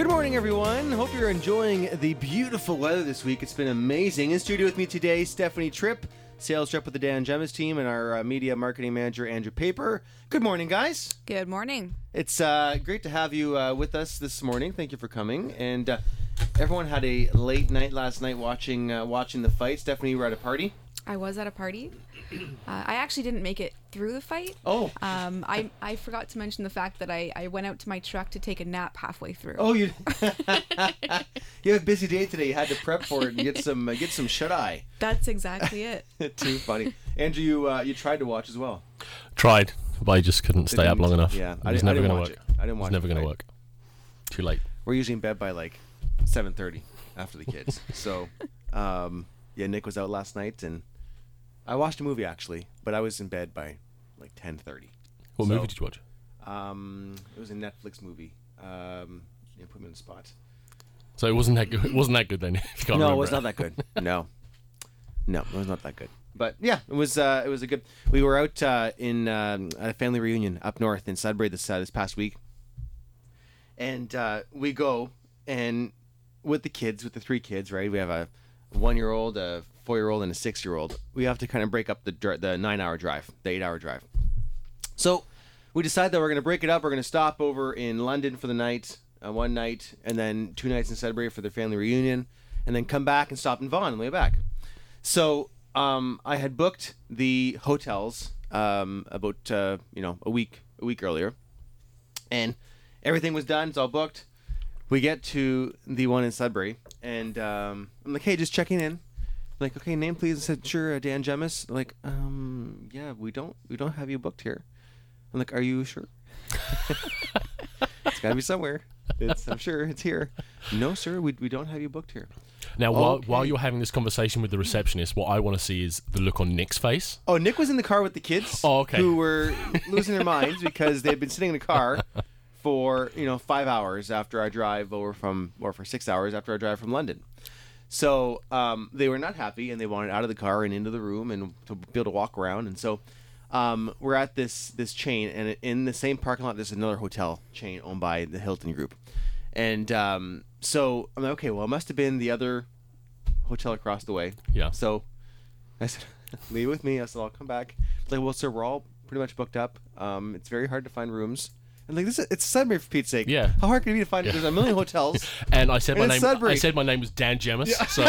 Good morning, everyone. Hope you're enjoying the beautiful weather this week. It's been amazing. In studio with me today, Stephanie Tripp, sales rep with the Dan Gemus team, and our uh, media marketing manager, Andrew Paper. Good morning, guys. Good morning. It's uh, great to have you uh, with us this morning. Thank you for coming. And uh, everyone had a late night last night watching uh, watching the fight. Stephanie, you were at a party. I was at a party. Uh, I actually didn't make it through the fight. Oh. Um, I, I forgot to mention the fact that I, I went out to my truck to take a nap halfway through. Oh, you you have a busy day today. You had to prep for it and get some uh, get some shut eye. That's exactly it. Too funny. Andrew, you uh, you tried to watch as well. Tried, but I just couldn't stay up long enough. yeah, I it was I never going to work. it. I didn't It watch was never going to work. Too late. We're usually in bed by like seven thirty after the kids. so, um, yeah, Nick was out last night, and I watched a movie actually, but I was in bed by like ten thirty. What So- movie did you watch? Um, it was a Netflix movie. Um, yeah, put me on the spot. So it wasn't that good. It wasn't that good then. You no, it was not that good. No, no, it was not that good. But yeah, it was. Uh, it was a good. We were out uh, in um, a family reunion up north in Sudbury this uh, this past week, and uh, we go and with the kids, with the three kids, right? We have a one year old, a four year old, and a six year old. We have to kind of break up the dri- the nine hour drive, the eight hour drive. So we decide that we're going to break it up. We're going to stop over in London for the night, uh, one night, and then two nights in Sudbury for their family reunion, and then come back and stop in Vaughan the way back. So um, I had booked the hotels um, about uh, you know a week a week earlier, and everything was done. It's all booked. We get to the one in Sudbury, and um, I'm like, "Hey, just checking in." Like, okay, name please. I said, "Sure, uh, Dan Gemus." Like, um, yeah, we don't we don't have you booked here. I'm like, "Are you sure?" it's got to be somewhere. It's, I'm sure it's here. No, sir, we, we don't have you booked here. Now, while, Okay. while you're having this conversation with the receptionist, what I want to see is the look on Nick's face. Oh, Nick was in the car with the kids. Oh, okay. Who were losing their minds because they'd been sitting in the car for you know five hours after our drive over from, or for six hours after our drive from London. So um, they were not happy and they wanted out of the car and into the room and to be able to walk around. And so um, we're at this this chain and in the same parking lot there's another hotel chain owned by the Hilton Group. And um, so I'm like, okay, well, it must have been the other hotel across the way. Yeah. So I said, leave with me. I said, I'll come back. It's like, well, sir, we're all pretty much booked up. Um, it's very hard to find rooms. And like, this is, it's Sudbury for Pete's sake. Yeah. How hard can it be to find? It? There's a million hotels. And I said my And name. it's Sudbury. I said my name was Dan Gemus, so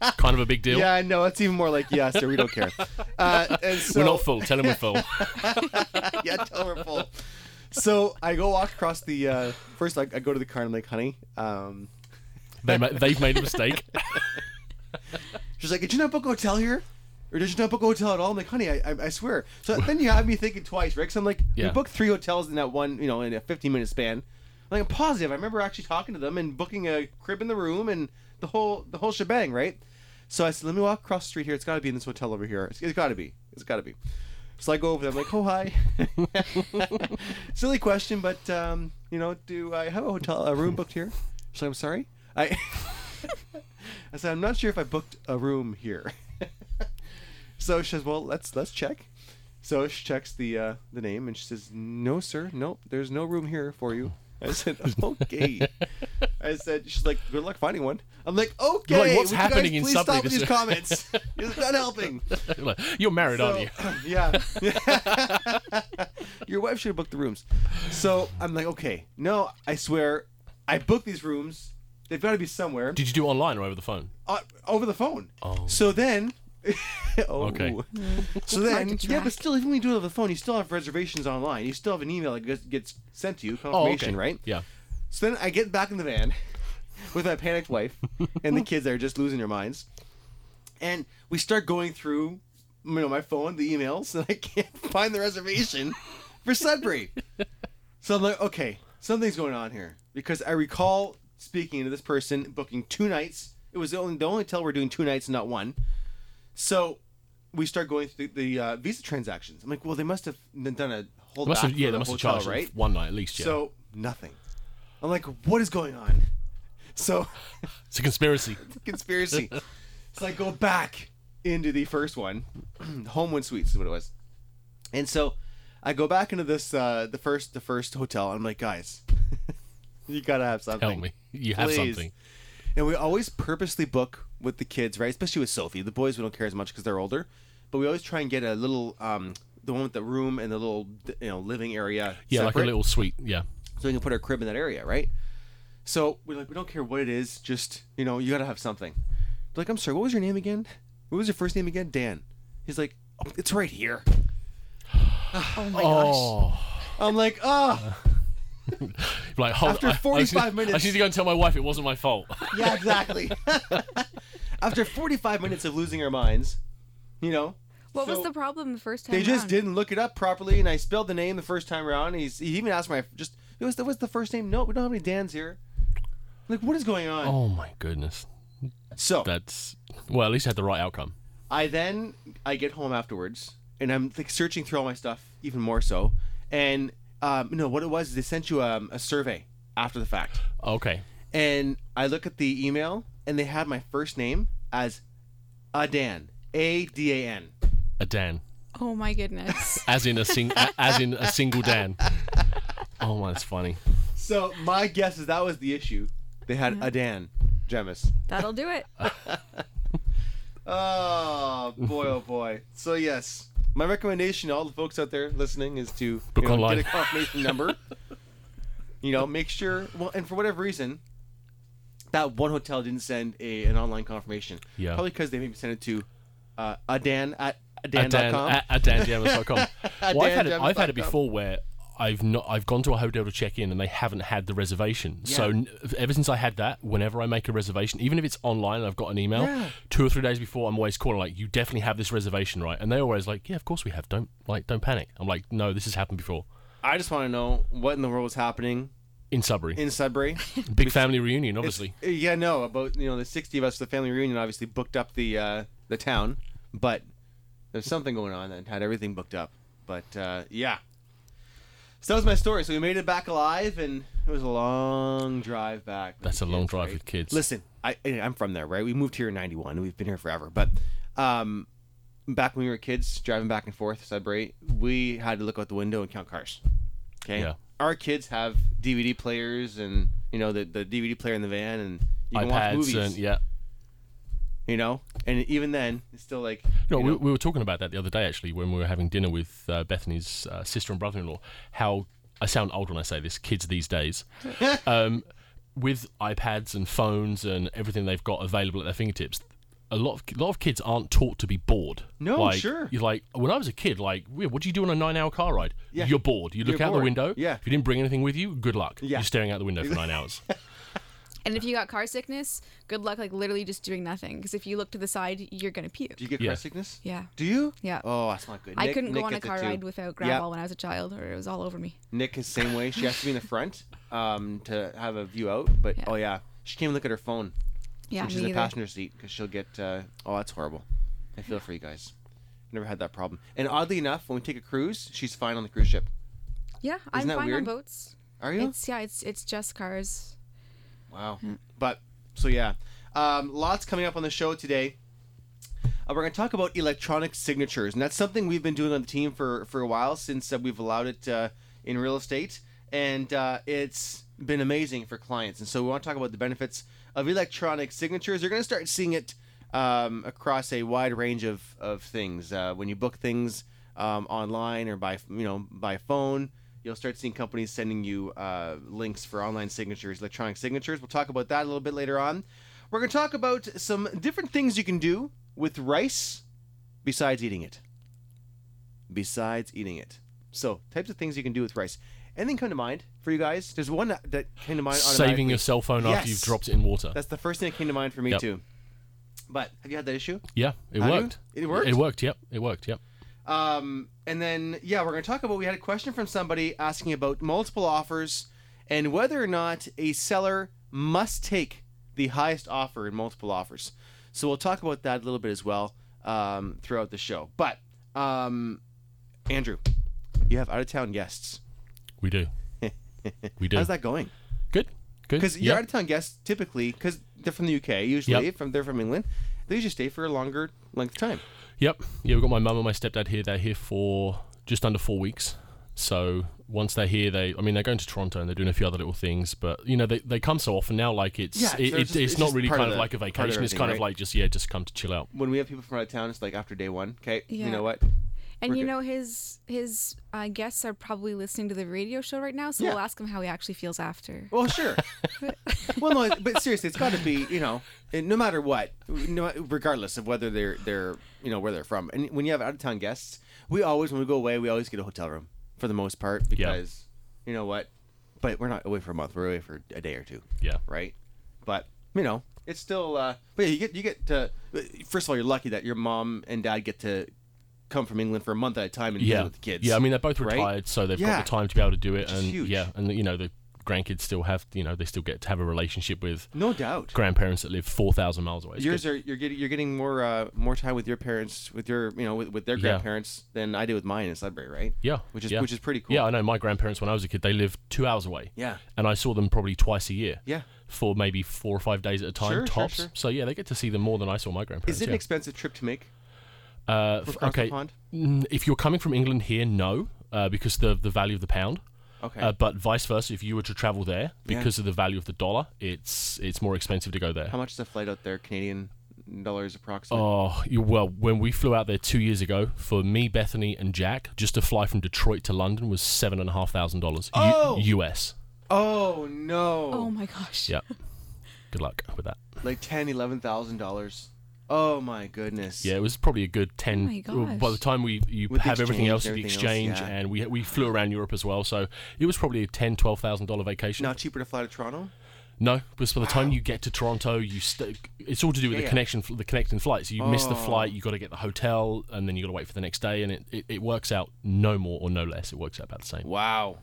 kind of a big deal. yeah, I know. It's even more like, yeah, sir, we don't care. Uh, and so, we're not full. Tell him we're full. yeah, tell her we're full. So I go walk across the, uh, first I, I go to the car and I'm like, honey, um, They ma- they've made a mistake. She's like, "Did you not book a hotel here, or did you not book a hotel at all?" I'm like, "Honey, I, I, I swear." So then you have me thinking twice, right? 'Cause I'm like, Yeah. "We booked three hotels in that one, you know, in a 15 minute span." Like I'm positive. I remember actually talking to them and booking a crib in the room and the whole the whole shebang, right? So I said, "Let me walk across the street here. It's got to be in this hotel over here. It's, it's got to be. It's got to be." So I go over there. I'm like, "Oh hi." Silly question, but um, you know, do I have a hotel a room booked here? She's like, "I'm sorry." I I said, I'm not sure if I booked a room here. So she says, well, let's let's check. So she checks the uh, the name and she says, no, sir, nope, there's no room here for you. I said, okay. I said, she's like, good luck finding one. I'm like, okay. Like, what's happening in please stop with these comments. it's not helping. You're married, aren't you? Yeah. Your wife should have booked the rooms. So I'm like, okay, no, I swear, I booked these rooms. They've got to be somewhere Did you do it online or over the phone? uh, over the phone. Oh. So then. oh. Okay. So then, yeah, but still, even when you do it over the phone, you still have reservations online. You still have an email that gets, gets sent to you, Oh, confirmation, okay. right? Yeah. So then I get back in the van with my panicked wife and the kids that are just losing their minds, and we start going through, you know, my phone, the emails, and I can't find the reservation for Sudbury. So I'm like, okay, something's going on here because I recall speaking to this person booking two nights. It was the only the only hotel we're doing two nights, and not one. So we start going through the uh, visa transactions. I'm like, well, they must have done a hold Must have, yeah, they the must have charged right? one night at least. Yeah. So nothing. I'm like, what is going on? So it's a conspiracy. conspiracy. so I go back into the first one, home Homewood Suites is what it was, and so I go back into this uh, the first the first hotel. I'm like, guys, You gotta have something. Help me. You have Please. something. And we always purposely book with the kids, right? Especially with Sophie. The boys we don't care as much because they're older, but we always try and get a little, um, the one with the room and the little, you know, living area. Yeah, like a little suite. Yeah. so we can put our crib in that area, right? So we're like, we don't care what it is, just you know, you gotta have something. They're like, I'm sorry, what was your name again? What was your first name again? Dan. He's like, oh, it's right here. Oh my gosh. Oh. I'm like, oh, Like, hold, After I- I was 45 gonna- I minutes- just need to go and tell my wife it wasn't my fault. yeah, exactly. After 45 minutes of losing our minds, you know, What was the problem the first time? They just around? didn't look it up properly, and I spelled the name the first time around. And he's, he even asked my just, it was what's the first name? No, we don't have any Dan's here. Like, what is going on? Oh my goodness. so That's well, at least I had the right outcome. I then I get home afterwards, and I'm like searching through all my stuff even more so, and um, you know what it was? is They sent you um, a survey after the fact, Okay. and I look at the email, and they had my first name as Adan, A D A N. Adan. Oh my goodness. As in a sing as in a single Dan. Oh my, that's funny. So my guess is that was the issue. They had Adan, Gemus. That'll do it. Oh boy, oh boy. So yes, my recommendation to all the folks out there listening is to you know, get a confirmation number. you know, make sure. Well, and for whatever reason, that one hotel didn't send a an online confirmation. Yeah. Probably because they maybe sent it to uh, adan at adan.com. at, at dangemus.com. well, I've had it, I've had it before where I've not I've gone to a hotel to check in and they haven't had the reservation. So Yeah. n- ever since I had that, whenever I make a reservation, even if it's online and I've got an email, Yeah. two or three days before, I'm always calling like, "You definitely have this reservation, right?" And they're always like, "Yeah, of course we have. Don't like don't panic." I'm like, "No, this has happened before." I just want to know what in the world is happening In Sudbury, in Sudbury. big family reunion, It's- obviously. yeah, no, about you know the sixty of us, the family reunion, obviously booked up the uh, the town, but there's something going on that had everything booked up. But uh, yeah, so that was my story. So we made it back alive, and it was a long drive back. That's a long kids, drive right? with kids. Listen, I I'm from there, right? We moved here in '91. We've been here forever, but um, back when we were kids, driving back and forth Sudbury, we had to look out the window and count cars. Okay. Yeah. Our kids have DVD players and you know the the DVD player in the van and you can watch iPads movies. and yeah. You know, and even then, it's still like No, you we, know, we were talking about that the other day actually when we were having dinner with uh, Bethany's uh, sister and brother-in-law. How I sound old when I say this. Kids these days, um, with iPads and phones and everything they've got available at their fingertips. A lot of a lot of kids aren't taught to be bored. No, like, sure. You're like when I was a kid. Like, what do you do on a nine-hour car ride? Yeah. You're bored. You look You're out bored. the window. Yeah. If you didn't bring anything with you, good luck. Yeah. You're staring out the window for nine hours. And if you got car sickness, good luck, like literally just doing nothing. Because if you look to the side, you're gonna puke. do you get Yeah. car sickness? Yeah. Do you? Yeah. Oh, that's not good. I Nick- couldn't Nick go on a car ride without Yep. grandpa when I was a child, or it was all over me. Nick is same way. She has to be in the front um, to have a view out. But Yeah. oh yeah, she can't look at her phone. Yeah, when she's in the either. passenger seat because she'll get. Uh, oh, that's horrible. I feel for you guys. Never had that problem. And oddly enough, when we take a cruise, she's fine on the cruise ship. Yeah, I'm fine weird? on boats. Are you? It's yeah, it's it's just cars. Wow. But so yeah, um, lots coming up on the show today. Uh, we're going to talk about electronic signatures, and that's something we've been doing on the team for for a while since uh, we've allowed it uh, in real estate, and uh, it's been amazing for clients. And so we want to talk about the benefits of electronic signatures. You're going to start seeing it um, across a wide range of of things. Uh, when you book things um, online or by you know by phone, you'll start seeing companies sending you uh, links for online signatures, electronic signatures. We'll talk about that a little bit later on. We're going to talk about some different things you can do with rice besides eating it. Besides eating it. So, types of things you can do with rice. Anything come to mind for you guys? There's one that, that came to mind Saving your cell phone after you've dropped it in water. That's the first thing that came to mind for me, Yep. too. But have you had that issue? yeah, it worked. It worked? It worked. Yep, it worked. Yep. Um, and then, yeah, we're going to talk about. We had a question from somebody asking about multiple offers and whether or not a seller must take the highest offer in multiple offers. So we'll talk about that a little bit as well um, throughout the show. But, um, Andrew, you have out of town guests. We do. We do. How's that going? Good. Good. Because your Yep. out of town guests typically, because they're from the UK, usually Yep. from they're from England, they usually stay for a longer length of time. Yep. Yeah, we've got my mum and my stepdad here. They're here for just under four weeks. So once they're here, they I mean they're going to Toronto and they're doing a few other little things, but you know they, they come so often now. Like it's Yeah, it, so it, it's just- it's, it's not really kind of of the- like a vacation. It's kind right? of like just yeah, just come to chill out. when we have people from out of town, it's like after day one. Okay, you know what? And We're you know his his uh, guests are probably listening to the radio show right now, so Yeah. we'll ask him how he actually feels after. Well, sure. well, no, but seriously, it's got to be you know, no matter what, no, regardless of whether they're they're you know where they're from, and when you have out of town guests, we always when we go away, we always get a hotel room for the most part because you know what, but we're not away for a month, we're away for a day or two, Yeah. right? But you know, it's still. Uh, but yeah, you get you get to. First of all, you're lucky that your mom and dad get to come from England for a month at a time and Yeah, visit with the kids. yeah. I mean they're both right? retired, so they've Yeah. got the time to be able to do it, Which and huge. yeah, and you know the grandkids still have you know they still get to have a relationship with no doubt. grandparents that live four thousand miles away. It's Yours good. are you're getting you're getting more uh, more time with your parents with your you know with, with their Yeah. grandparents than I did with mine in Sudbury, right? yeah, Which is yeah. which is pretty cool. Yeah, I know. My grandparents, when I was a kid, they lived two hours away. Yeah. And I saw them probably twice a year. Yeah. For maybe four or five days at a time, Sure, sure, tops. sure. So yeah, they get to see them more than I saw my grandparents. Is it an expensive trip to make? Uh, for the okay. pond? Mm, If you're coming from England here, no, uh, because the the value of the pound. Okay. Uh, but vice versa, if you were to travel there, Yeah. because of the value of the dollar, it's it's more expensive to go there. How much is a flight out there? Canadian dollars approximately. Oh, you, well, when we flew out there two years ago, for me, Bethany, and Jack, just to fly from Detroit to London was seven and a half thousand dollars Oh! US. Oh, no! Oh my gosh. Yeah. Good luck with that. Like ten, eleven thousand dollars. Oh my goodness. Yeah, it was probably a good ten. Oh my well, By the time we you With the have everything else, and the everything else, exchange, yeah. and we we flew around Europe as well, so it was probably a ten, twelve thousand dollar vacation. Now cheaper to fly to Toronto. No, because by the time you get to Toronto, you st- it's all to do with Yeah, the yeah. connection, the connecting flights. You miss the Oh. flight, you got to get the hotel, and then you got to wait for the next day, and it, it, it works out no more or no less. It works out about the same. Wow.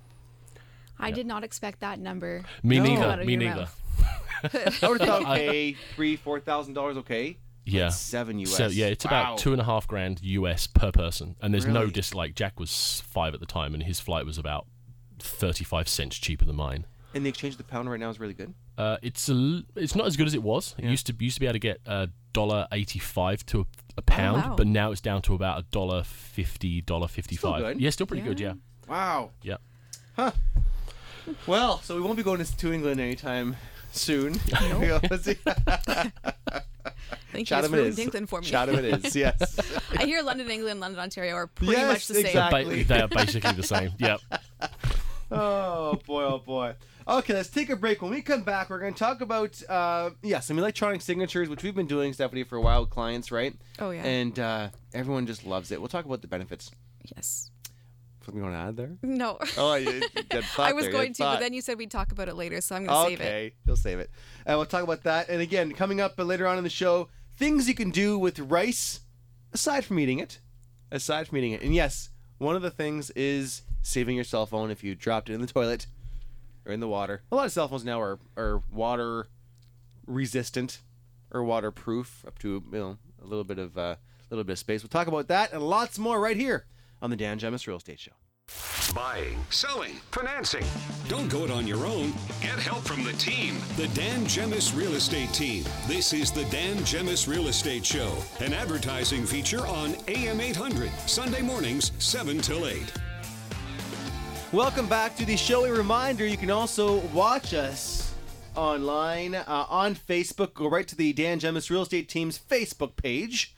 I did not expect that number. Me No. Neither. Me neither. I would have thought okay, three, four thousand dollars. Okay. Yeah. Seven US. So yeah, it's Wow. about two and a half grand US per person, and there's no Really? dis like Jack was five at the time, and his flight was about thirty-five cents cheaper than mine. And the exchange of the pound right now is really good. Uh, it's a, l- it's not as good as it was. It used to used to be able to get a dollar eighty-five to a, a pound, wow. but now it's down to about a dollar fifty, dollar fifty-five. good. Yeah, still pretty good. Yeah, Wow. yeah. Huh. Well, so we won't be going to, to England anytime soon. Let's see. Thank you. Chatham It's it ruined is. England for me. Chatham it is. Yes. I hear London, England, London, Ontario are pretty Yes, much the same. exactly. Ba- they are basically the same. Yep. oh boy, oh boy. Okay, let's take a break. When we come back, we're going to talk about uh, yeah, some electronic signatures, which we've been doing, Stephanie, for a while with clients, right? Oh, yeah. And uh, everyone just loves it. We'll talk about the benefits. Yes. Something you want to add there? No. Oh, you, you I was there, going to, but then you said we'd talk about it later, so I'm going to save it. Okay, you'll save it. And we'll talk about that. And again, coming up later on in the show, things you can do with rice aside from eating it. Aside from eating it. And yes, one of the things is saving your cell phone if you dropped it in the toilet or in the water. A lot of cell phones now are, are water resistant or waterproof up to you know a little bit of uh, a little bit of space. We'll talk about that and lots more right here on the Dan Gemus Real Estate Show. Buying, selling, financing. Don't go it on your own. Get help from the team. The Dan Gemus Real Estate Team. This is the Dan Gemus Real Estate Show, an advertising feature on AM 800, Sunday mornings, 7 till 8. Welcome back to the show. A reminder you can also watch us online uh, on Facebook. Go right to the Dan Gemus Real Estate Team's Facebook page.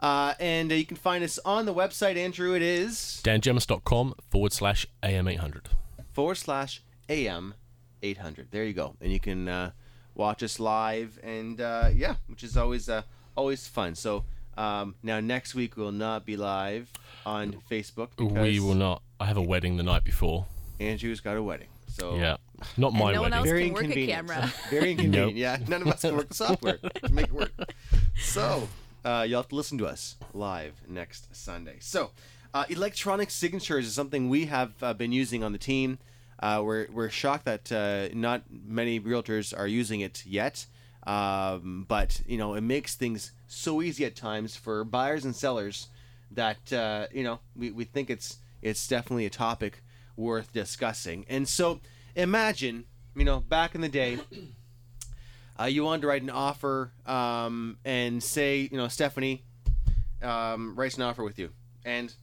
Uh, and uh, you can find us on the website, Andrew. It is dangemus.com forward slash AM800. forward slash AM 800. There you go. And you can uh, watch us live. And uh, yeah, which is always uh, always fun. So um, now next week we'll not be live on Facebook We will not. I have a wedding the night before. Andrew's got a wedding. So Yeah. Not my no one wedding. else very can work a inconvenient. camera. Very inconvenient. Nope. Yeah, none of us can work the software to make it work. So uh, you'll have to listen to us live next Sunday. So uh, electronic signatures is something we have uh, been using on the team. Uh, we're we're shocked that uh, not many realtors are using it yet. Um, but you know it makes things so easy at times for buyers and sellers that uh, you know we, we think it's it's definitely a topic worth discussing. And so imagine you know back in the day uh, you write an offer um, and say you know Stephanie um, writes an offer with you and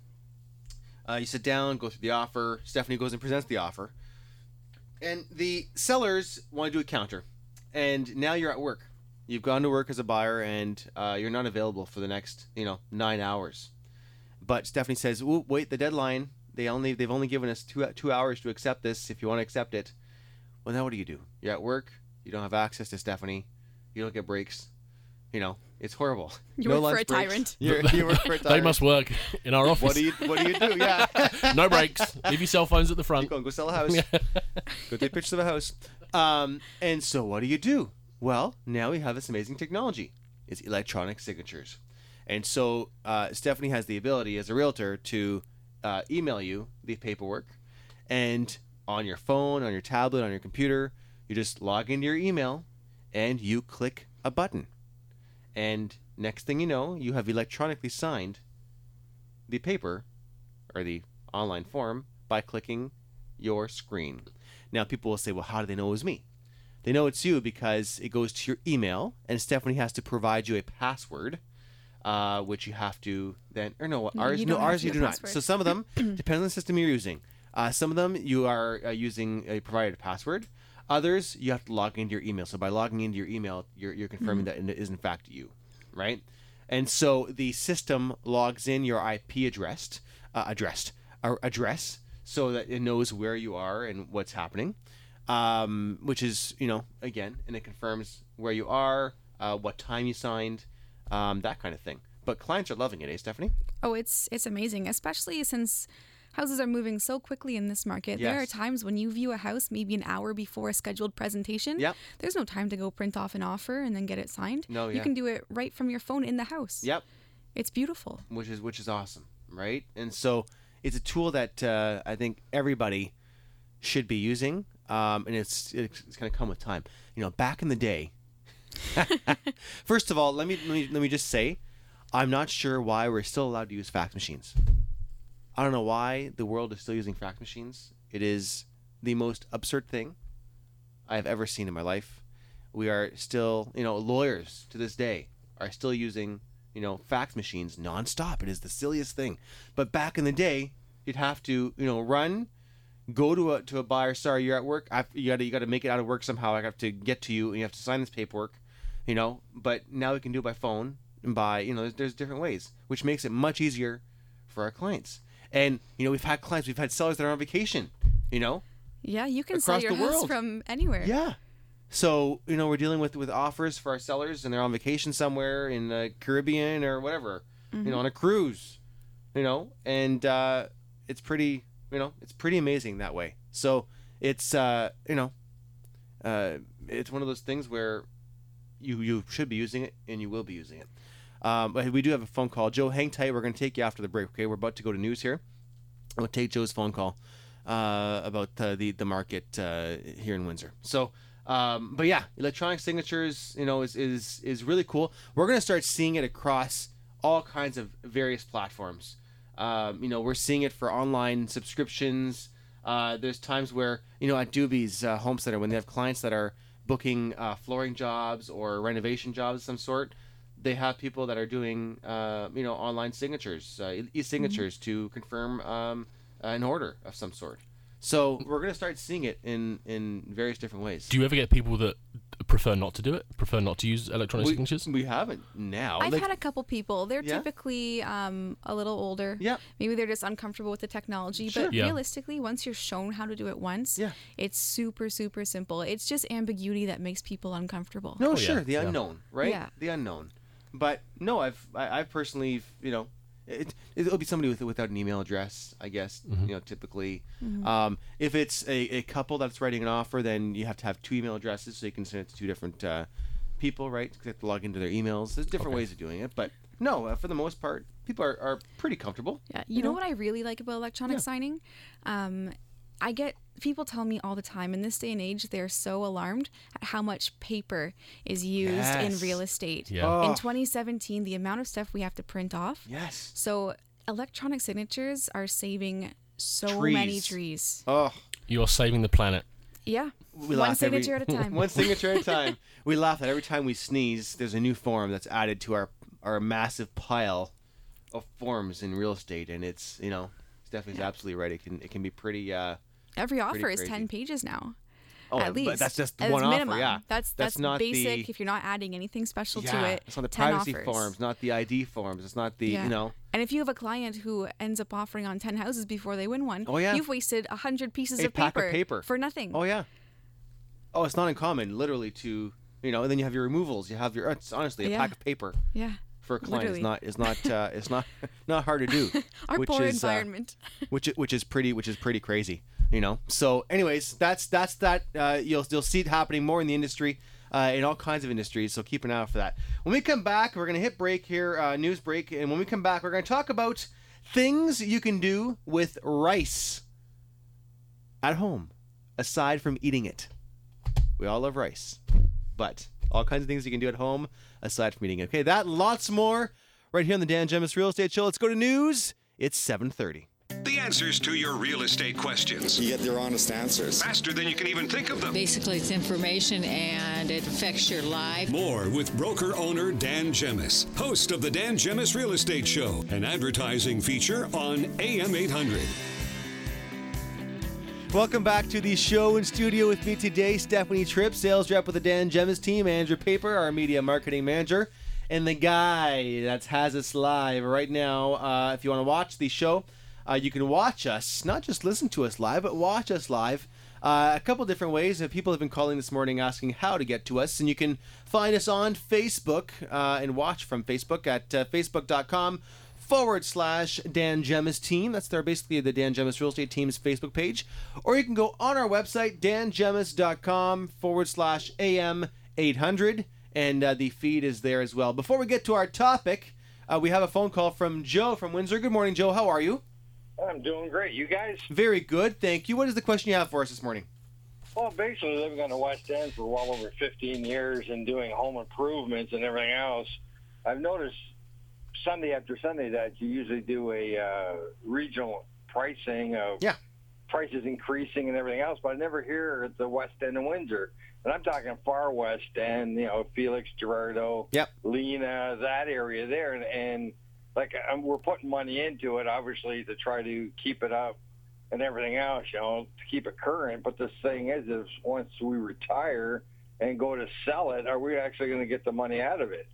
Uh, you sit down, go through the offer. Stephanie goes and presents the offer, and the sellers want to do a counter. And now you're at work. You've gone to work as a buyer, and uh, you're not available for the next, you know, nine hours. But Stephanie says, "Wait, the deadline. They only they've only given us two two hours to accept this. If you want to accept it, well, now what do you do? You're at work. You don't have access to Stephanie. You don't get breaks. You know, it's horrible. You no work for a breaks. tyrant. You're, you work for a They must work in our office. What do you What do you do? Yeah. no breaks. Leave your cell phones at the front. Go and go sell a house. go take pictures of a house. Um, and so what do you do? Well, now we have this amazing technology. It's electronic signatures. And so uh, Stephanie has the ability as a realtor to uh, email you the paperwork, and on your phone, on your tablet, on your computer, you just log into your email, and you click a button, and next thing you know, you have electronically signed the paper or the online form by clicking your screen. Now, people will say, well, how do they know it was me? They know it's you because it goes to your email, and Stephanie has to provide you a password, uh, which you have to then, or no, ours, you no, ours you do do not. So some of them depends on the system you're using. Uh, some of them you are uh, using a provided password. Others you have to log into your email. So by logging into your email, you're, you're confirming that it is in fact you, right? And so the system logs in your IP address, uh, addressed, uh, address, so that it knows where you are and what's happening, um, which is you know again, and it confirms where you are, uh, what time you signed, um, that kind of thing. But clients are loving it, eh, Stephanie? Oh, it's it's amazing, especially since houses are moving so quickly in this market. There are times when you view a house maybe an hour before a scheduled presentation. Yep. There's no time to go print off an offer and then get it signed. No, yeah. You can do it right from your phone in the house. Yep. It's beautiful. which is which is awesome, right? And so it's a tool that uh, I think everybody should be using, um, and it's it's, it's going to come with time. You know, back in the day. first of all, let me, let me let me just say, I'm not sure why we're still allowed to use fax machines. I don't know why the world is still using fax machines. It is the most absurd thing I have ever seen in my life. We are still, you know, lawyers to this day are still using, you know, fax machines nonstop. It is the silliest thing. But back in the day, you'd have to, you know, run, go to a to a buyer. Sorry, you're at work. I, you got to you got to make it out of work somehow. I have to get to you, and you have to sign this paperwork, you know. But now we can do it by phone and by, you know, there's, there's different ways, which makes it much easier for our clients. And you know, we've had clients, we've had sellers that are on vacation, you know. Yeah, you can sell your the house world. from anywhere. Yeah. So you know we're dealing with with offers for our sellers, and they're on vacation somewhere in the Caribbean or whatever, you know, on a cruise, you know, and uh, it's pretty, you know, it's pretty amazing that way. So it's uh, you know, uh, it's one of those things where you you should be using it and you will be using it. Um, we do have a phone call. Joe, hang tight. We're going to take you after the break. Okay, we're about to go to news here. We'll take Joe's phone call uh, about uh, the the market uh, here in Windsor. So, um, but yeah, electronic signatures, you know, is is is really cool. We're gonna start seeing it across all kinds of various platforms. Um, you know, we're seeing it for online subscriptions. Uh, there's times where you know at Doobie's uh, Home Center when they have clients that are booking uh, flooring jobs or renovation jobs of some sort, they have people that are doing uh, you know online signatures, uh, e-signatures to confirm um, an order of some sort. So we're gonna start seeing it in in various different ways. Do you ever get people that prefer not to do it? Prefer not to use electronic we, signatures? we haven't now. I've Like, had a couple people. They're Yeah? typically um, a little older. Yep. Maybe they're just uncomfortable with the technology. Sure. But Yeah. realistically, once you're shown how to do it once, Yeah. it's super, super simple. It's just ambiguity that makes people uncomfortable. no, Oh, sure, yeah, the yeah. unknown, right? Yeah. The unknown. But no, I've I, I've personally, you know, it it'll be somebody with without an email address, I guess. Mm-hmm. You know, typically, um, if it's a, a couple that's writing an offer, then you have to have two email addresses so you can send it to two different uh, people, right? 'Cause They have to log into their emails. There's different Okay. ways of doing it, but no, uh, for the most part, people are, are pretty comfortable. Yeah, you, know, what I really like about electronic signing? Um, I get people tell me all the time in this day and age they're so alarmed at how much paper is used Yes. in real estate. Yeah. Oh. In 2017, the amount of stuff we have to print off. Yes. So electronic signatures are saving so many Trees. trees. Oh, You're saving the planet. Yeah. we One laugh every- signature at a time. one signature at a time. We laugh that every time we sneeze, there's a new form that's added to our our massive pile of forms in real estate, and it's you know Stephanie's absolutely right. It can it can be pretty. Uh, Every offer is crazy. 10 pages now. oh, at least. but that's just As one minimum. offer. Yeah, That's that's, not basic. The, if you're not adding anything special yeah, to it, it's not the privacy offers. forms, not the ID forms. It's not the Yeah. you know. And if you have a client who ends up offering on 10 houses before they win one, Oh, yeah. you've wasted 100 pieces A of pack paper, of paper. for nothing. Oh yeah. Oh, it's not uncommon, literally, to you know. And then you have your removals. You have your. It's honestly a Yeah. pack of paper Yeah. For a client is not is not uh, is not not hard to do. Our which poor is, uh, environment. which which is pretty which is pretty crazy, you know. So, anyways, that's that's that. Uh, you'll you'll see it happening more in the industry, uh, in all kinds of industries. So keep an eye out for that. When we come back, we're gonna hit break here, uh, news break, and when we come back, we're gonna talk about things you can do with rice at home, aside from eating it. We all love rice, but all kinds of things you can do at home aside from eating. Okay, that lots more right here on the Dan Gemus Real Estate Show. Let's go to news. It's 7:30. The answers to your real estate questions. You get their honest answers. Faster than you can even think of them. Basically, it's information and it affects your life. More with broker owner Dan Gemus, host of the Dan Gemus Real Estate Show, an advertising feature on AM 800. Welcome back to the show in studio with me today, Stephanie Tripp, sales rep with the Dan Gemus team, Andrew Paper, our media marketing manager, and the guy that has us live right now. Uh, if you want to watch the show, uh, you can watch us, not just listen to us live, but watch us live. Uh, a couple different ways. Uh, People have been calling this morning asking how to get to us, and you can find us on Facebook uh, and watch from Facebook at uh, facebook.com forward slash Dan Gemus team. That's their basically the Dan Gemus Real Estate team's Facebook page. Or you can go on our website, dangemus.com forward slash AM 800, and uh, the feed is there as well. Before we get to our topic, uh, we have a phone call from Joe from Windsor. Good morning, Joe. How are you? I'm doing great. You guys? Very good, thank you. What is the question you have for us this morning? Well, basically living on the West End for well over 15 years and doing home improvements and everything else, I've noticed Sunday after Sunday that you usually do a uh, regional pricing of Yeah. prices increasing and everything else, but I never hear at the West End of Windsor. And I'm talking far West End, you know, Felix, Gerardo, Yep. Lena, that area there, and, and like um, we're putting money into it, obviously, to try to keep it up and everything else, you know, to keep it current. But the thing is, is once we retire and go to sell it, are we actually going to get the money out of it?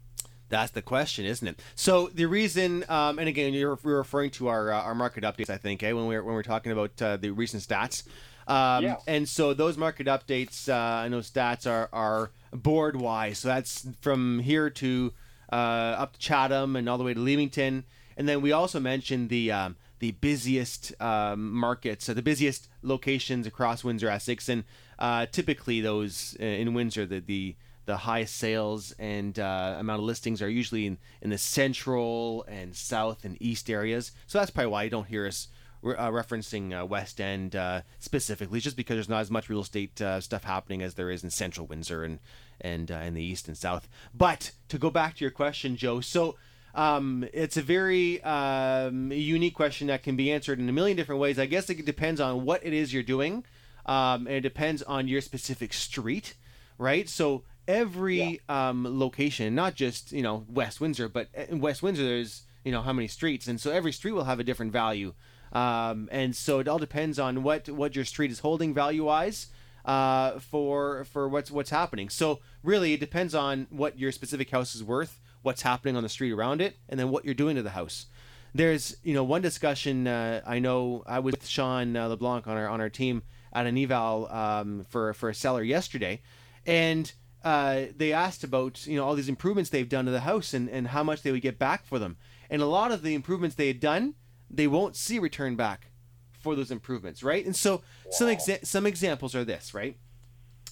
That's the question, isn't it? So the reason, um, and again, you're, you're referring to our uh, our market updates, I think, eh, when we're when we're talking about uh, the recent stats. Um, Yeah. And so those market updates, uh, I know stats are are board wise. So that's from here to uh, up to Chatham and all the way to Leamington. And then we also mentioned the um, the busiest um, markets, uh, the busiest locations across Windsor Essex, and uh, typically those uh, in Windsor, the the the highest sales and uh, amount of listings are usually in, in the central and south and east areas. So that's probably why you don't hear us re- uh, referencing uh, West End uh, specifically, just because there's not as much real estate uh, stuff happening as there is in central Windsor and and uh, in the east and south. But to go back to your question, Joe, so. Um, it's a very um, unique question that can be answered in a million different ways. I guess it depends on what it is you're doing, um, and it depends on your specific street, right? So every um, location, not just you know West Windsor, but in West Windsor there's you know how many streets, and so every street will have a different value, um, and so it all depends on what what your street is holding value wise uh, for for what's what's happening. So really, it depends on what your specific house is worth, what's happening on the street around it, and then what you're doing to the house. There's you know one discussion uh, I know I was with Sean uh, LeBlanc on our on our team at an eval um, for for a seller yesterday, and uh, they asked about you know all these improvements they've done to the house and, and how much they would get back for them. And a lot of the improvements they had done, they won't see return back for those improvements, right? And so some exa- some examples are this, right?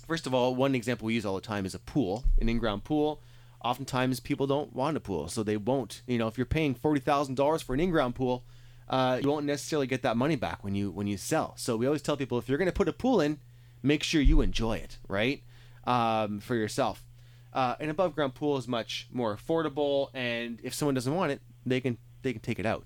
First of all, one example we use all the time is a pool, an in-ground pool. Oftentimes, people don't want a pool, so they won't. You know, if you're paying forty thousand dollars for an in-ground pool, uh, you won't necessarily get that money back when you when you sell. So we always tell people if you're going to put a pool in, make sure you enjoy it, right? Um, for yourself. Uh, an above ground pool is much more affordable, and if someone doesn't want it, they can they can take it out,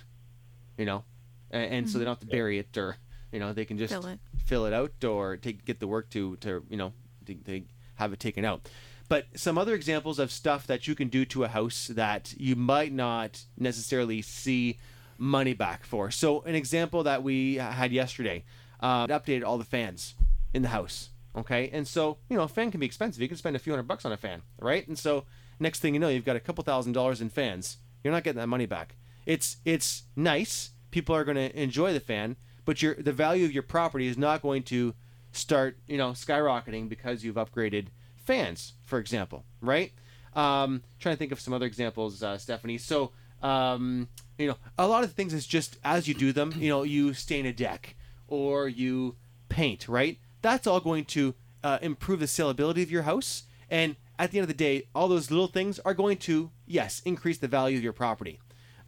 you know, and, and so they don't have to bury it or you know they can just Fill it. fill it out or take get the work to to you know to, to have it taken out. But some other examples of stuff that you can do to a house that you might not necessarily see money back for. So an example that we had yesterday, uh, it updated all the fans in the house. Okay, and so you know, a fan can be expensive. You can spend a few hundred bucks on a fan, right? And so next thing you know, you've got a couple thousand dollars in fans. You're not getting that money back. It's it's nice. People are going to enjoy the fan, but your the value of your property is not going to start you know skyrocketing because you've upgraded fans, for example, right? Um, trying to think of some other examples, uh, Stephanie. So um, you know, a lot of things is just as you do them, you know, you stain a deck or you paint, right? That's all going to uh, improve the saleability of your house. And at the end of the day, all those little things are going to, yes, increase the value of your property.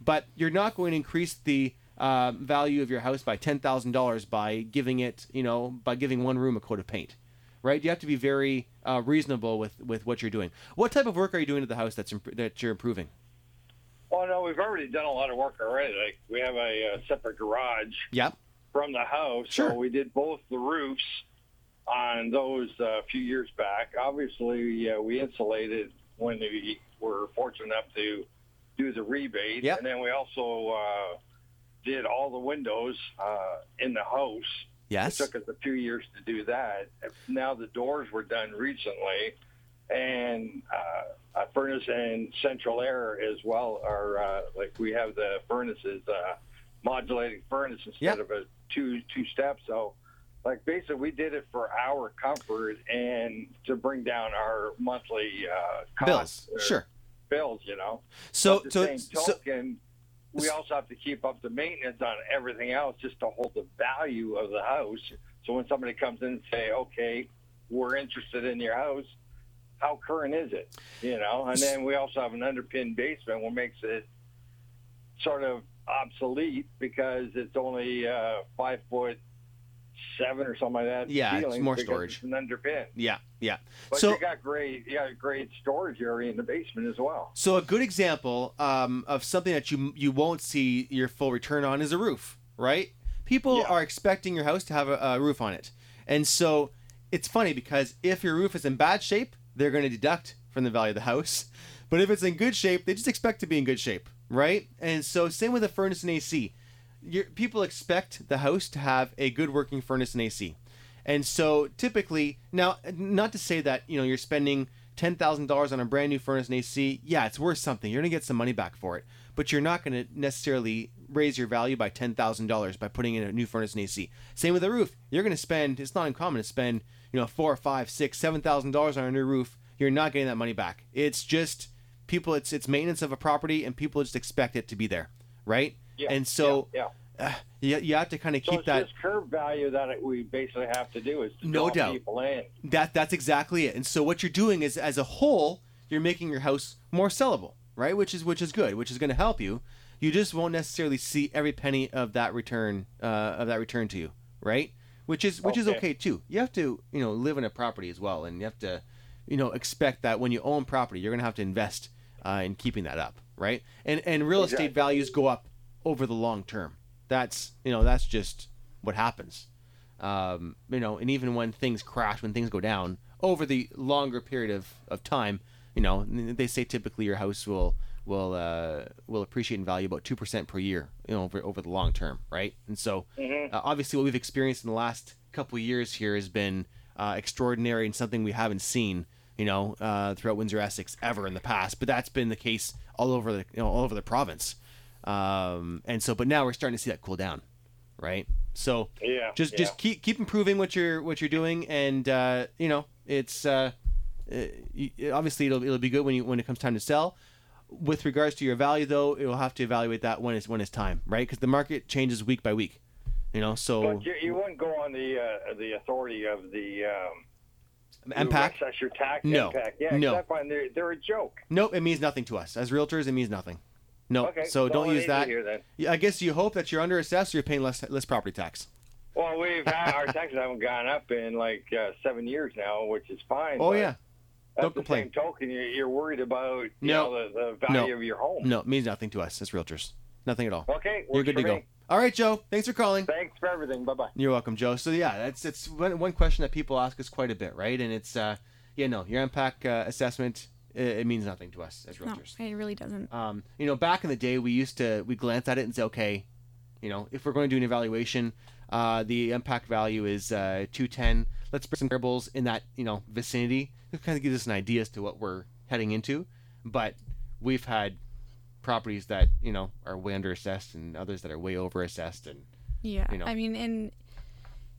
But you're not going to increase the uh, value of your house by ten thousand dollars by giving it, you know, by giving one room a coat of paint, right? You have to be very uh, reasonable with with what you're doing. What type of work are you doing to the house that's imp- that you're improving? Well, no, we've already done a lot of work already. Like we have a, uh separate garage Yep. from the house, Sure. so we did both the roofs on those uh, a few years back. Obviously, uh, we insulated when we were fortunate enough to do the rebate, Yep. and then we also uh, did all the windows uh, in the house. Yes. It took us a few years to do that. Now the doors were done recently, and uh, a furnace and central air as well are uh, like we have the furnaces, uh, modulating furnace instead Yep. of a two two step. So, like basically, we did it for our comfort and to bring down our monthly uh, costs, Bills. Sure. bills. You know. So so same so token, we also have to keep up the maintenance on everything else just to hold the value of the house. So when somebody comes in and say, "Okay, we're interested in your house," how current is it? You know, and then we also have an underpinned basement, what makes it sort of obsolete because it's only uh, five foot seven or something like that. Yeah, it's more storage. It's an underpin. yeah, yeah. But so you got great, you got a great storage area in the basement as well. So a good example um, of something that you you won't see your full return on is a roof, right? People Yeah. are expecting your house to have a, a roof on it, and so it's funny because if your roof is in bad shape, they're going to deduct from the value of the house. But if it's in good shape, they just expect to be in good shape, right? And so same with a furnace and AC. People expect the house to have a good working furnace and AC. And so typically, now, not to say that, you know, you're spending $10,000 on a brand new furnace and AC. Yeah, it's worth something. You're going to get some money back for it. But you're not going to necessarily raise your value by $10,000 by putting in a new furnace and AC. Same with a roof. You're going to spend, it's not uncommon to spend, you know, four, five, six, seven thousand dollars on a new roof. You're not getting that money back. It's just people, it's, it's maintenance of a property and people just expect it to be there. Right. Yeah, and so yeah, yeah. uh, you, you have to kind of So keep it's that. this curve value that we basically have to do is to No doubt. people in. That that's exactly it. And so what you're doing is, as a whole, you're making your house more sellable, right? Which is which is good, which is going to help you. You just won't necessarily see every penny of that return uh, of that return to you, right? Which is which is Okay. okay too. You have to you know live in a property as well, and you have to you know expect that when you own property, you're going to have to invest uh, in keeping that up, right? And and real estate values go up over the long term. That's you know that's just what happens um, you know, and even when things crash, when things go down over the longer period of, of time, you know, they say typically your house will will uh, will appreciate in value about two percent per year, you know, over over the long term, right? And so, uh, obviously, what we've experienced in the last couple of years here has been uh, extraordinary and something we haven't seen, you know, uh, throughout Windsor Essex ever in the past. But that's been the case all over the you know all over the province. Um, and so, but now we're starting to see that cool down, right? So Yeah, just yeah. just keep keep improving what you're what you're doing, and uh, you know it's uh, uh, y- obviously it'll it'll be good when you when it comes time to sell. With regards to your value, though, it will have to evaluate that when it's when it's time, right? Because the market changes week by week, you know. So But you, you wouldn't go on the uh, the authority of the um, MPAC, That's your tax No. MPAC. Yeah, No. I find they're they're a joke. nope, it means nothing to us as realtors. It means nothing. No, Okay, so don't use that. Yeah, I guess you hope that you're under assessed or you're paying less less property tax. Well, we've had our taxes haven't gone up in like uh, seven years now, which is fine. Oh yeah, Don't the complain. same token, you're, worried about No. know, the, the value No. of your home. no, it means nothing to us as realtors. Nothing at all. Okay, You're good to for go. All right, Joe. Thanks for calling. Thanks for everything. Bye bye. You're welcome, Joe. So yeah, that's it's one, one question that people ask us quite a bit, right? And it's uh, yeah, no, your MPAC uh, assessment it, it means nothing to us as realtors. No, it really doesn't. Um, you know, back in the day, we used to we glance at it and say, okay, you know, if we're going to do an evaluation, uh, the MPAC value is uh, 210. Let's bring some variables in that you know vicinity. It kind of gives us an idea as to what we're heading into. But we've had properties that you know are way under assessed and others that are way over assessed and Yeah, you know. I mean, in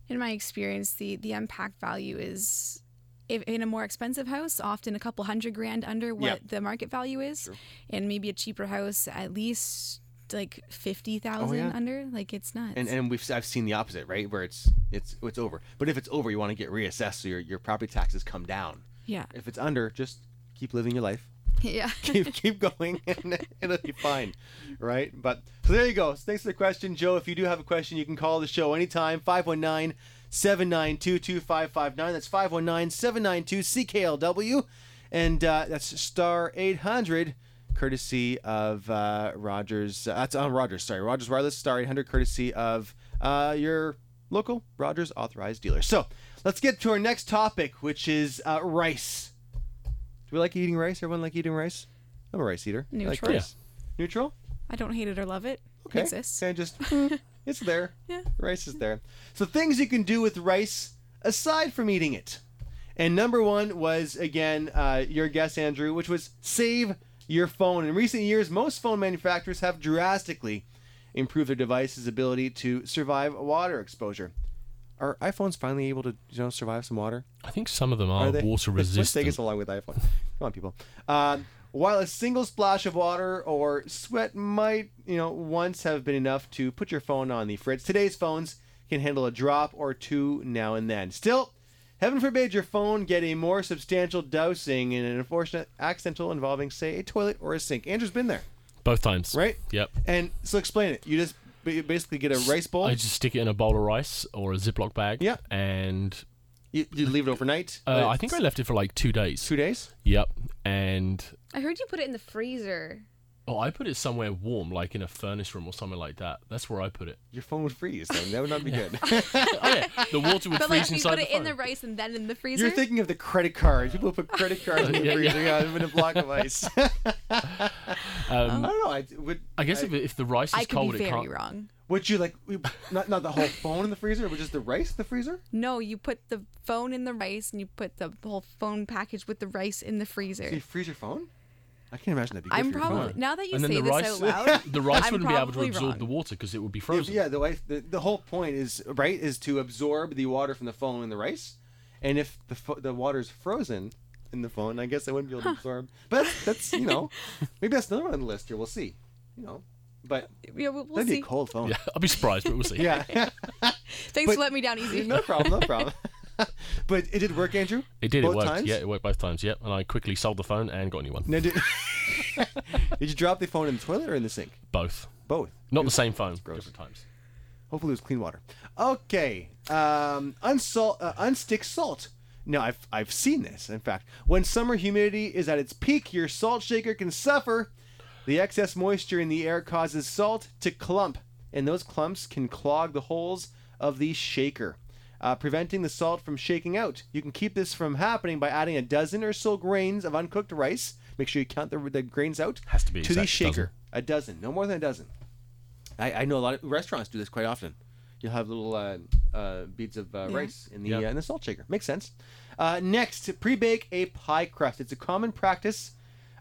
in my experience, the the MPAC value is if in a more expensive house, often a couple hundred grand under what Yeah. the market value is, and maybe a cheaper house at least like fifty thousand Oh, yeah. under. Like it's nuts. and and we've I've seen the opposite, right? Where it's it's it's over. But if it's over, you want to get reassessed so your your property taxes come down. yeah, If it's under, just keep living your life. yeah. keep keep going and it'll be fine right but so there you go so thanks for the question joe if you do have a question you can call the show anytime 519-792-2559 that's 519-792-cklw and uh, that's star 800 courtesy of uh, rogers uh, that's on rogers sorry rogers wireless star 800 courtesy of uh, your local rogers authorized dealer so let's get to our next topic which is uh, rice do we like eating rice? Everyone like eating rice? I'm a rice eater. I like Neutral. rice. Neutral? I don't hate it or love it. Okay. It exists. Okay, just it's there. Yeah. Rice is there. So things you can do with rice aside from eating it. And number one was again uh, your guess, Andrew, which was save your phone. In recent years, most phone manufacturers have drastically improved their device's ability to survive water exposure. Are iPhones finally able to you know survive some water? I think some of them are, Are they? water What's taking resistant. so long with iPhone? Come on, people. Um, while a single splash of water or sweat might, you know, once have been enough to put your phone on the fritz, today's phones can handle a drop or two now and then. Still, heaven forbid your phone get a more substantial dousing in an unfortunate accidental involving, say, a toilet or a sink. Andrew's been there, Both times. right? Yep. And so explain it. You just basically get a rice bowl. I just stick it in a bowl of rice or a Ziploc bag. Yeah. And You, you leave it overnight. uh, I think I left it for like two days. two days. Yep. And I heard you put it in the freezer. oh, I put it somewhere warm, like in a furnace room or something like that. That's where I put it. Your phone would freeze. Then that would not be good. oh yeah, the water would But freeze like, you inside put the it in phone. the rice and then in the freezer. You're thinking of the credit cards. People put credit cards in the Yeah, yeah. freezer. Yeah, in a block of ice. I Um, don't know. I would. I guess if, if the rice is I could cold, be it very can't. wrong. Would you like not not the whole phone in the freezer, but just the rice in the freezer? No, you put the phone in the rice and you put the whole phone package with the rice in the So freezer. you freeze your phone? I can't imagine that'd be good I'm for your probably phone. now that you And then say the this rice, out loud, the rice I'm wouldn't be able to probably absorb wrong. the water because it would be frozen. yeah, the, way, the the whole point is right is to absorb the water from the phone in the rice, and if the fo- the water's frozen in the phone, I guess I wouldn't be able to absorb. But that's, that's you know, maybe that's another one on the list here. We'll see. You know, but Yeah, we'll, we'll that'd be a cold phone. Yeah, I'll be surprised, but we'll see. Yeah. Thanks but- for letting me down easy. no problem. No problem. but it did work, Andrew. It did. Both it worked. times? Yeah, it worked both times. Yep. And I quickly sold the phone and got a new one. Now, did, did you drop the phone in the toilet or in the sink? Both. Both. Not the same phone. gross. Different times. Hopefully, it was clean water. Okay. Um, unsalt, uh, unstick salt. Now, I've I've seen this. In fact, when summer humidity is at its peak, your salt shaker can suffer. The excess moisture in the air causes salt to clump, and those clumps can clog the holes of the shaker, uh, preventing the salt from shaking out. You can keep this from happening by adding a dozen or so grains of uncooked rice. Make sure you count the, the grains out. Has to be to the shaker. dozen. A dozen, no more than a dozen. I, I know a lot of restaurants do this quite often. You'll have little uh, uh, beads of uh, Yeah. rice in the Yeah. uh, in the salt shaker. Makes sense. Uh, next, pre-bake a pie crust. It's a common practice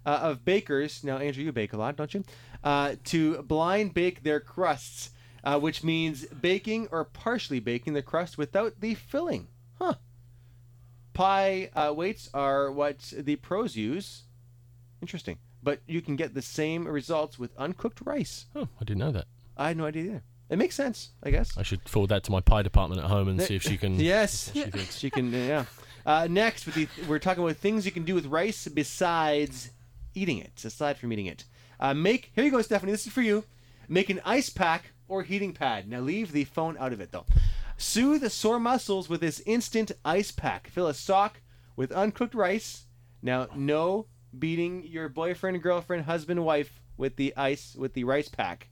uh, of bakers. Now, Andrew, you bake a lot, don't you? Uh, to blind bake their crusts, uh, which means baking or partially baking the crust without the filling. Huh. Pie uh, weights are what the pros use. Interesting. But you can get the same results with uncooked rice. Oh, I didn't know that. I had no idea either. It makes sense, I guess. I should forward that to my pie department at home and see if she can. Yes, she she can. Yeah. Uh, next, with the, we're talking about things you can do with rice besides eating it. Aside from eating it, uh, make here you go, Stephanie. This is for you. Make an ice pack or heating pad. Now leave the phone out of it though. Soothe sore muscles with this instant ice pack. Fill a sock with uncooked rice. Now, no beating your boyfriend, girlfriend, husband, wife with the ice with the rice pack.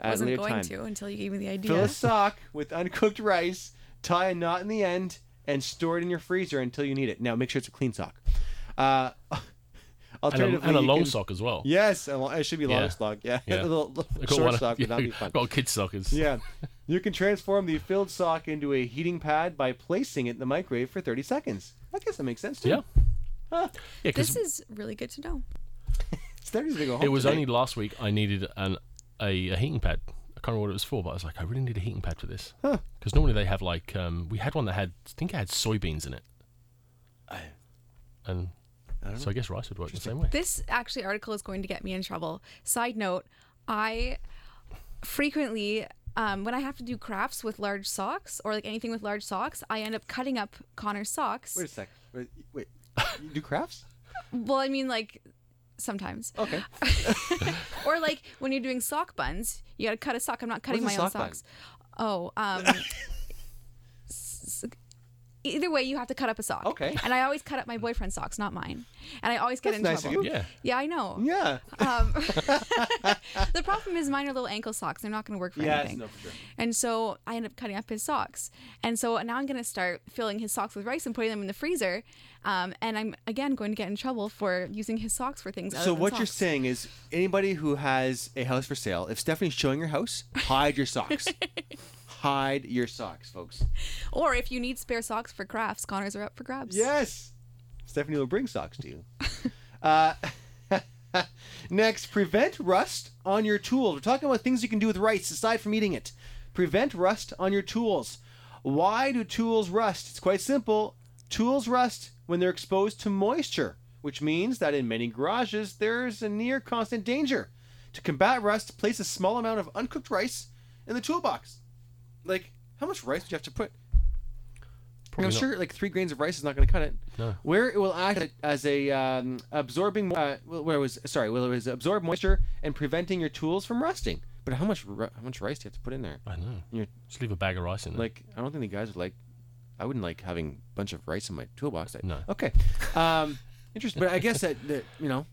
A wasn't going time. to until you gave me the idea. Fill a sock with uncooked rice, tie a knot in the end, and store it in your freezer until you need it. Now, make sure it's a clean sock. Uh, and a, and a long can- sock as well. Yes, a it should be long Yeah. sock. Yeah, Yeah. a little, little short one- sock would not be fun. Got kids sockers. Yeah. You can transform the filled sock into a heating pad by placing it in the microwave for 30 seconds. I guess that makes sense too. Yeah. Huh. Yeah, This is really good to know. It's 30 to go home. it was today. only last week I needed an a, a heating pad. I can't remember what it was for, but I was like, I really need a heating pad for this. Huh. Because normally they have like, um, we had one that had, I think it had soybeans in it. I... and so I guess rice would work the same way. This actually article is going to get me in trouble. Side note, I frequently um, when I have to do crafts with large socks or like anything with large socks, I end up cutting up Connor's socks. Wait a sec. Wait, wait. you do crafts? Well, I mean like sometimes. Okay. Or like when you're doing sock buns, you got to cut a sock. I'm not cutting What's my a own sock bun? socks. Oh, um s- Either way, you have to cut up a sock. Okay. And I always cut up my boyfriend's socks, not mine. And I always get That's in nice of trouble. you. Yeah. Yeah, I know. Yeah. Um, the problem is mine are little ankle socks. They're not going to work for Yes, anything. no, for sure. And so I end up cutting up his socks. And so now I'm going to start filling his socks with rice and putting them in the freezer. Um, and I'm again going to get in trouble for using his socks for things. Other So what you're saying is anybody who has a house for sale, if Stephanie's showing your house, hide your socks. hide your socks, folks. Or if you need spare socks for crafts, Connors are up for grabs. Yes. Stephanie will bring socks to you. uh, next, prevent rust on your tools. We're talking about things you can do with rice aside from eating it. Prevent rust on your tools. Why do tools rust? It's quite simple. Tools rust when they're exposed to moisture, which means that in many garages there's a near constant danger. To combat rust, place a small amount of uncooked rice in the toolbox. Like, how much rice would you have to put? Probably I'm not. sure like three grains of rice is not going to cut it. No. Where it will act as a um, absorbing, uh, where it was sorry, well, it was absorb moisture and preventing your tools from rusting. But how much ri- how much rice do you have to put in there? I know. You're Just leave a bag of rice in there. like, I don't think the guys would like. I wouldn't like having a bunch of rice in my toolbox. I- No. Okay. Um, interesting. But I guess that, that you know,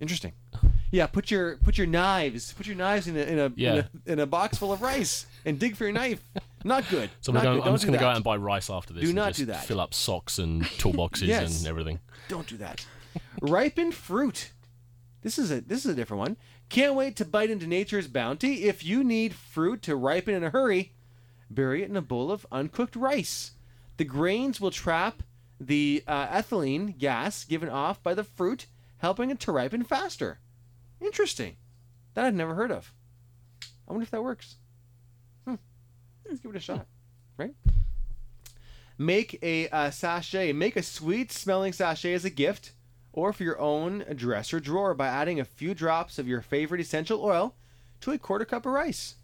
interesting. Yeah. Put your put your knives. Put your knives in a in a, Yeah. in, a in a box full of rice and dig for your knife. Not good. so I'm, Not going, good. I'm just going to go out and buy rice after this. Do not just do that. Fill up socks and toolboxes Yes. and everything. Don't do that. Ripened fruit. This is a this is a different one. Can't wait to bite into nature's bounty. If you need fruit to ripen in a hurry, bury it in a bowl of uncooked rice. The grains will trap the uh, ethylene gas given off by the fruit, helping it to ripen faster. Interesting. That I'd never heard of. I wonder if that works. Let's give it a shot. Right? Make a uh, sachet. Make a sweet smelling sachet as a gift or for your own dresser drawer by adding a few drops of your favorite essential oil to a quarter cup of rice.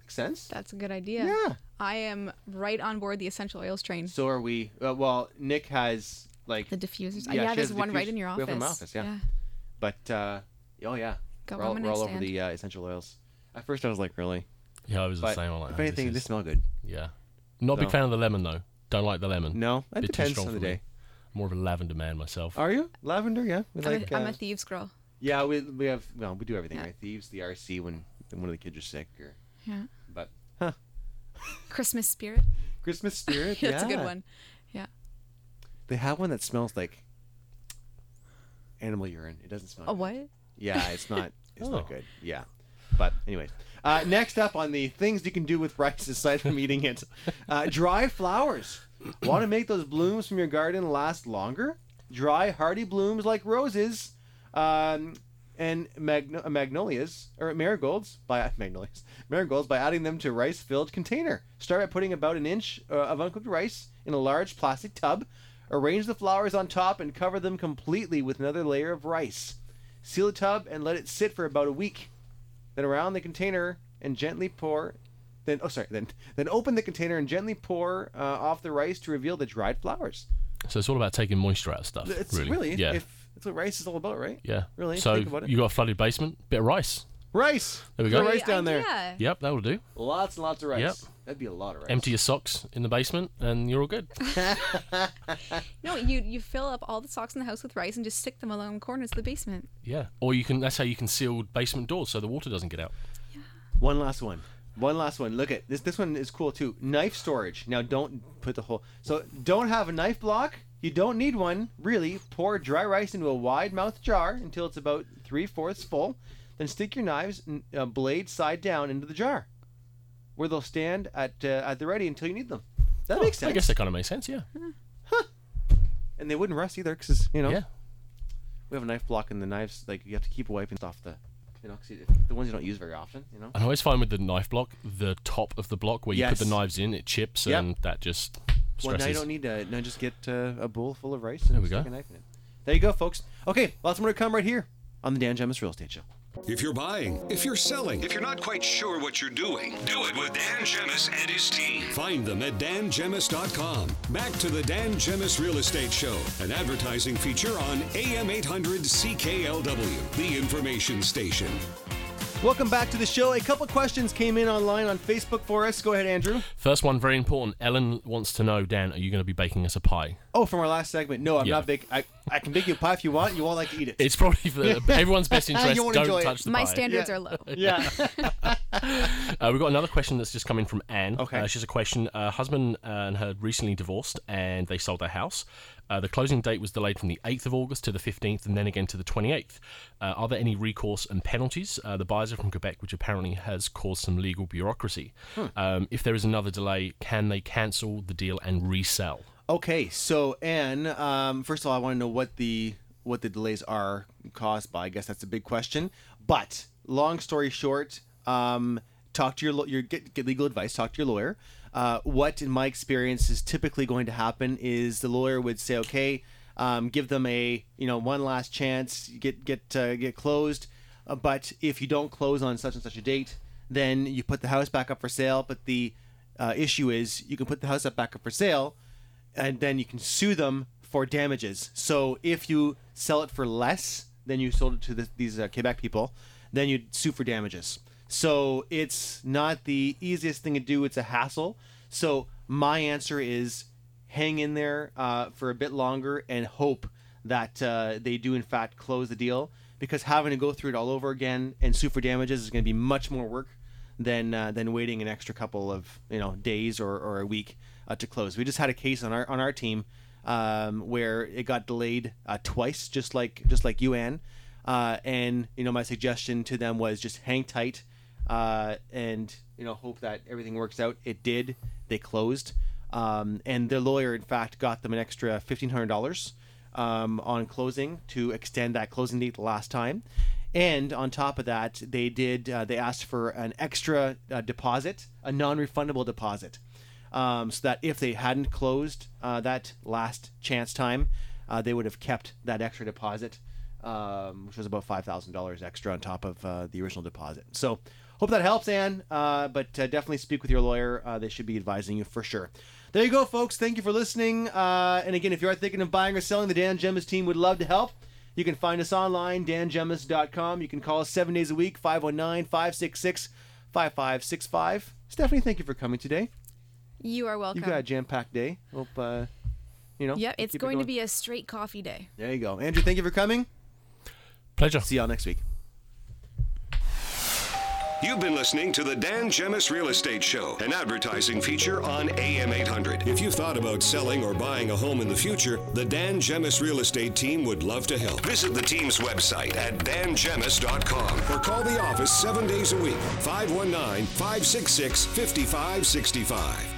Makes sense? That's a good idea. Yeah. I am right on board the essential oils train. So are we. Uh, well, Nick has like. The diffusers. Yeah, Yeah, there's has a one right in your office. we office. have them in my office, yeah. But, uh, oh yeah. Got we're all, we're all over the uh, essential oils. At first I was like, really? Yeah, I was the But same. I'm like, if oh, anything, this they is- smell good. Yeah. Not a big So- fan of the lemon though. Don't like the lemon. No, that Bit too depends strong on the for me. day. More of a lavender man myself. Are you lavender? Yeah, we I'm, like. a, I'm uh, a thieves girl. yeah, we we have. Well, we do everything Yeah. right. Thieves, the RC when when one of the kids are sick, or Yeah. but huh, Christmas spirit. Christmas spirit. That's a good one. Yeah. They have one that smells like animal urine. It doesn't smell. A good. what? Yeah, it's not. It's Oh. not good. Yeah. But anyways, uh, next up on the things you can do with rice aside from eating it, uh, dry flowers. Want to make those blooms from your garden last longer? Dry hardy blooms like roses, um, and magno- magnolias or marigolds by magnolias marigolds by adding them to a rice-filled container. Start by putting about an inch uh, of uncooked rice in a large plastic tub. Arrange the flowers on top and cover them completely with another layer of rice. Seal the tub and let it sit for about a week. Then around the container and gently pour. Then oh sorry. Then then open the container and gently pour uh, off the rice to reveal the dried flowers. So it's all about taking moisture out of stuff. It's really. really, yeah. if that's what rice is all about, right? yeah. really, So think about it. you got a flooded basement, bit of rice. Rice. There we Got go. rice down there. Yep, that'll do. Lots and lots of rice. Yep. That'd be a lot of rice. Empty your socks in the basement, and you're all good. No, you you fill up all the socks in the house with rice and just stick them along the corners of the basement. Yeah. Or you can. That's how you can seal basement doors so the water doesn't get out. One last one. One last one. Look at this. This one is cool too. Knife storage. Now, don't put the whole. So, don't have a knife block. You don't need one, really. Pour dry rice into a wide mouth jar until it's about three fourths full. Then stick your knives n- uh, blade side down into the jar, where they'll stand at uh, at the ready until you need them. That makes sense. I guess that kind of makes sense. Yeah. and they wouldn't rust either, because you know Yeah. we have a knife block, and the knives like you have to keep wiping off the, you know, 'cause the ones you don't use very often. You know. I always find with the knife block, the top of the block where you put the knives in, it chips, Yep. and that just Well, now you don't need to. Now just get uh, a bowl full of rice and There we stick go. a knife in it. There you go, folks. Okay, lots more to come right here on the Dan Gemus Real Estate Show. If you're buying, if you're selling, if you're not quite sure what you're doing, do it with Dan Gemus and his team. Find them at dangemus.com. Back to the Dan Gemus Real Estate Show, an advertising feature on AM 800 CKLW, the information station. Welcome back to the show. A couple questions came in online on Facebook for us. Go ahead, Andrew. First one, very important. Ellen wants to know, Dan, are you going to be baking us a pie? Oh, from our last segment. No, I'm Yeah. not big. I, I can bake you a pie if you want. You won't like to eat it. It's probably for everyone's best interest. You won't Don't enjoy it. touch the pie. My pie. standards Yeah. are low. yeah. Uh, we've got another question that's just coming from Anne. Okay. Uh, she has a question. Uh, husband and her recently divorced, and they sold their house. Uh, the closing date was delayed from the 8th of August to the 15th, and then again to the 28th. Uh, are there any recourse and penalties? Uh, the buyers are from Quebec, which apparently has caused some legal bureaucracy. Hmm. Um, if there is another delay, can they cancel the deal and resell? Okay, so Anne, um, first of all, I want to know what the what the delays are caused by. I guess that's a big question. But long story short, um, talk to your your get, get legal advice. Talk to your lawyer. Uh, what, in my experience, is typically going to happen is the lawyer would say, okay, um, give them a you know one last chance, get get uh, get closed. Uh, but if you don't close on such and such a date, then you put the house back up for sale. But the uh, issue is you can put the house up back up for sale and then you can sue them for damages. So if you sell it for less than you sold it to the, these uh, Quebec people, then you'd sue for damages. So it's not the easiest thing to do. It's a hassle. So my answer is hang in there uh, for a bit longer and hope that uh, they do in fact close the deal because having to go through it all over again and sue for damages is going to be much more work than uh, than waiting an extra couple of you know days or, or a week uh, to close. We just had a case on our on our team um, where it got delayed uh, twice, just like just like you, Ann. Uh, and you know my suggestion to them was just hang tight uh, and you know hope that everything works out. It did. They closed, um, and the lawyer in fact got them an extra fifteen hundred dollars um, on closing to extend that closing date the last time. And on top of that, they did. Uh, they asked for an extra uh, deposit, a non-refundable deposit, um, so that if they hadn't closed uh, that last chance time, uh, they would have kept that extra deposit, um, which was about five thousand dollars extra on top of uh, the original deposit. So, hope that helps, Anne. Uh, but uh, definitely speak with your lawyer. Uh, they should be advising you for sure. There you go, folks. Thank you for listening. Uh, and again, if you are thinking of buying or selling, the Dan Gemus team would love to help. You can find us online, dangemus.com. You can call us seven days a week, 519 566 5565. Stephanie, thank you for coming today. You are welcome. You've got a jam packed day. Hope, uh, you know. Yep, it's keep it going to be a straight coffee day. There you go. Andrew, thank you for coming. Pleasure. See y'all next week. You've been listening to the Dan Gemus Real Estate Show, an advertising feature on AM 800. If you've thought about selling or buying a home in the future, the Dan Gemus Real Estate team would love to help. Visit the team's website at dangemus.com or call the office seven days a week, 519 566 5565.